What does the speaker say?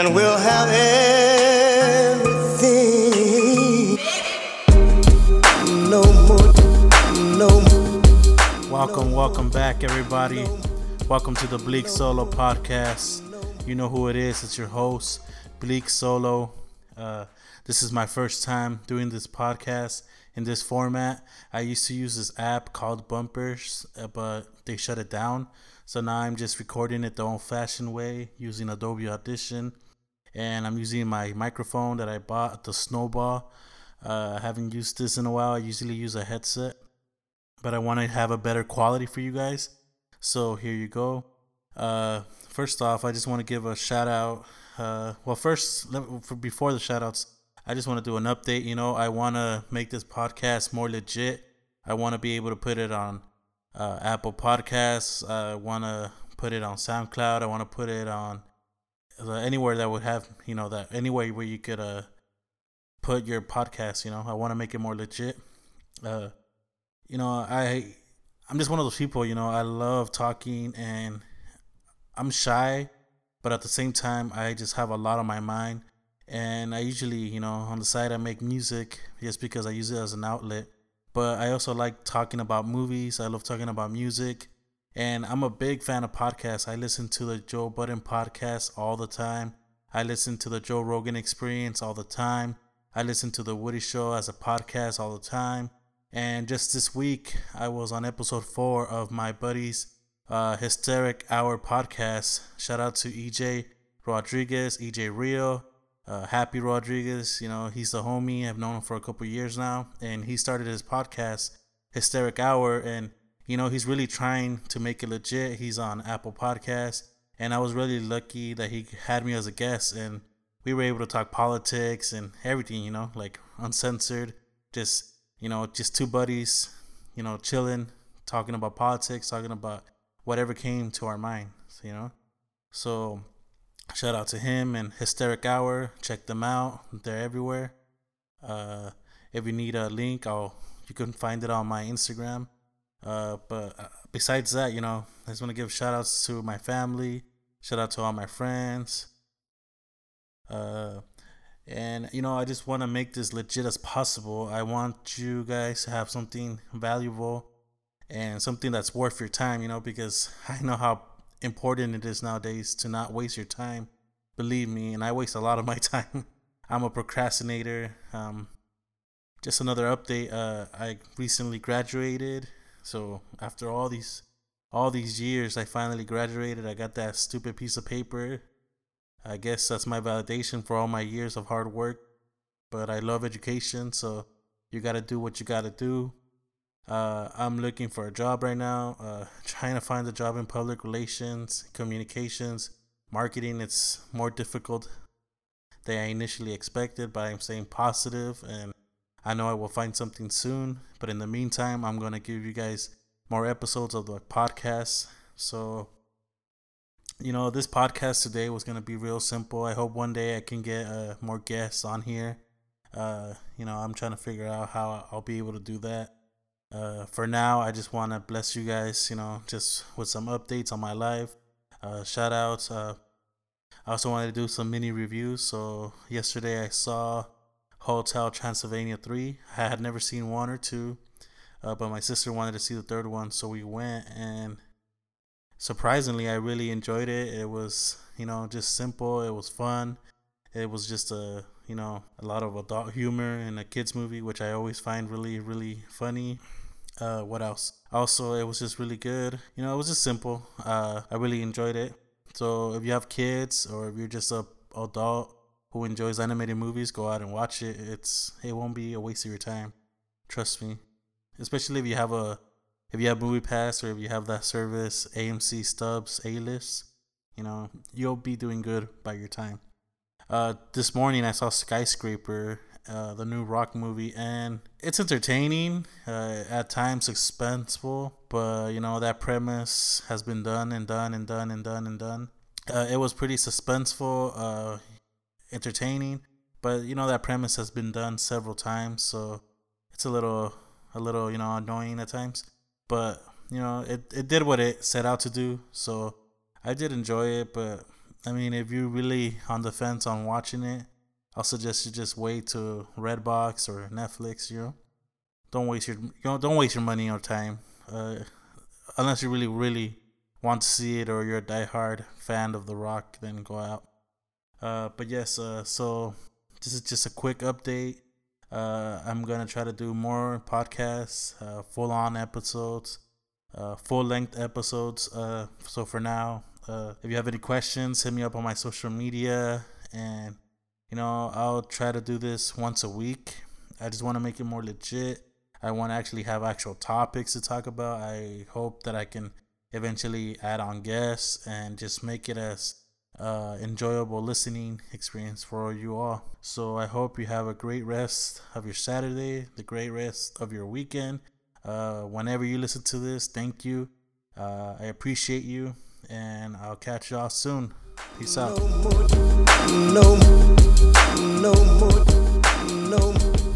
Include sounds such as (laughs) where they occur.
and we'll have everything. No more, no. Welcome, welcome back, everybody. Welcome to the Bleak Solo podcast. You know who it is. It's your host, Bleak Solo. Uh, this is my first time doing this podcast in this format. I used to use this app called Bumpers, uh, but they shut it down. So now I'm just recording it the old fashioned way using Adobe Audition. And I'm using my microphone that I bought, the Snowball. Uh, I haven't used this in a while. I usually use a headset, but I want to have a better quality for you guys. So here you go. Uh, first off, I just want to give a shout out. Uh, well, first, let, for, before the shout outs, I just want to do an update. You know, I want to make this podcast more legit. I want to be able to put it on uh, Apple Podcasts. I want to put it on SoundCloud. I want to put it on anywhere that would have, you know, that anywhere where you could uh, put your podcast. You know, I want to make it more legit. Uh, you know, I I'm just one of those people. You know, I love talking and I'm shy, but at the same time, I just have a lot on my mind. And I usually, you know, on the side, I make music just because I use it as an outlet but I also like talking about movies. I love talking about music. And I'm a big fan of podcasts. I listen to the Joe Budden podcast all the time. I listen to the Joe Rogan experience all the time. I listen to the Woody Show as a podcast all the time. And just this week, I was on episode four of my buddy's uh, Hysteric Hour podcast. Shout out to EJ Rodriguez, EJ Rio, uh, Happy Rodriguez, you know, he's the homie. I've known him for a couple years now, and he started his podcast, Hysteric Hour, and you know, he's really trying to make it legit. He's on Apple Podcasts, and I was really lucky that he had me as a guest, and we were able to talk politics and everything, you know, like uncensored, just you know, just two buddies, you know, chilling, talking about politics, talking about whatever came to our mind, you know. So Shout out to him and Hysteric Hour. Check them out. They're everywhere. Uh, if you need a link, I'll you can find it on my Instagram. Uh, but uh, besides that, you know, I just want to give shout outs to my family. Shout out to all my friends. Uh, and you know, I just want to make this legit as possible. I want you guys to have something valuable and something that's worth your time. You know, because (laughs) I know how important it is nowadays to not waste your time. Believe me, and I waste a lot of my (laughs) time. I'm a procrastinator. Um, just another update. Uh, I recently graduated, so after all these all these years, I finally graduated. I got that stupid piece of paper. I guess that's my validation for all my years of hard work. But I love education, so you got to do what you got to do. Uh, I'm looking for a job right now, uh, (laughs) trying to find a job in public relations, communications, marketing. It's more difficult than I initially expected, but I'm staying positive and I know I will find something soon. But in the meantime, I'm going to give you guys more episodes of the podcast. So, you know, this podcast today was going to be real simple. I hope one day I can get uh, more guests on here. Uh, you know, I'm trying to figure out how I'll be able to do that. Uh, for now, I just want to bless you guys, you know, just with some updates on my life. Uh, shout outs. Uh, I also wanted to do some mini reviews. So, yesterday I saw Hotel Transylvania 3. I had never seen one or two, uh, but my sister wanted to see the third one. So, we went, and surprisingly, I really enjoyed it. It was, you know, just simple, it was fun. It was just a, you know, a lot of adult humor in a kids movie, which I always find really, really funny. Uh, what else? Also, it was just really good. You know, it was just simple. Uh, I really enjoyed it. So if you have kids or if you're just a adult who enjoys animated movies, go out and watch it. It's it won't be a waste of your time. Trust me. Especially if you have a if you have Movie Pass or if you have that service AMC Stubs A List, you know you'll be doing good by your time. Uh, this morning I saw Skyscraper uh, the new rock movie, and it's entertaining, uh, at times suspenseful, but you know that premise has been done and done and done and done and done. Uh, it was pretty suspenseful, uh, entertaining, but you know that premise has been done several times, so it's a little, a little, you know, annoying at times. But you know, it it did what it set out to do, so I did enjoy it, but I mean, if you're really on the fence on watching it, I'll suggest you just wait to Redbox or Netflix. You know, don't waste your you know don't waste your money or time, uh, unless you really really want to see it or you're a diehard fan of The Rock. Then go out. Uh, but yes, uh, so this is just a quick update. Uh, I'm gonna try to do more podcasts, uh, full on episodes, uh, full length episodes. Uh, so for now, uh, if you have any questions, hit me up on my social media, and you know I'll try to do this once a week. I just want to make it more legit. I want to actually have actual topics to talk about. I hope that I can eventually add on guests and just make it as uh, enjoyable listening experience for you all. So I hope you have a great rest of your Saturday, the great rest of your weekend. Uh, whenever you listen to this, thank you. Uh, I appreciate you, and I'll catch y'all soon. Peace out. No more, no more, no more,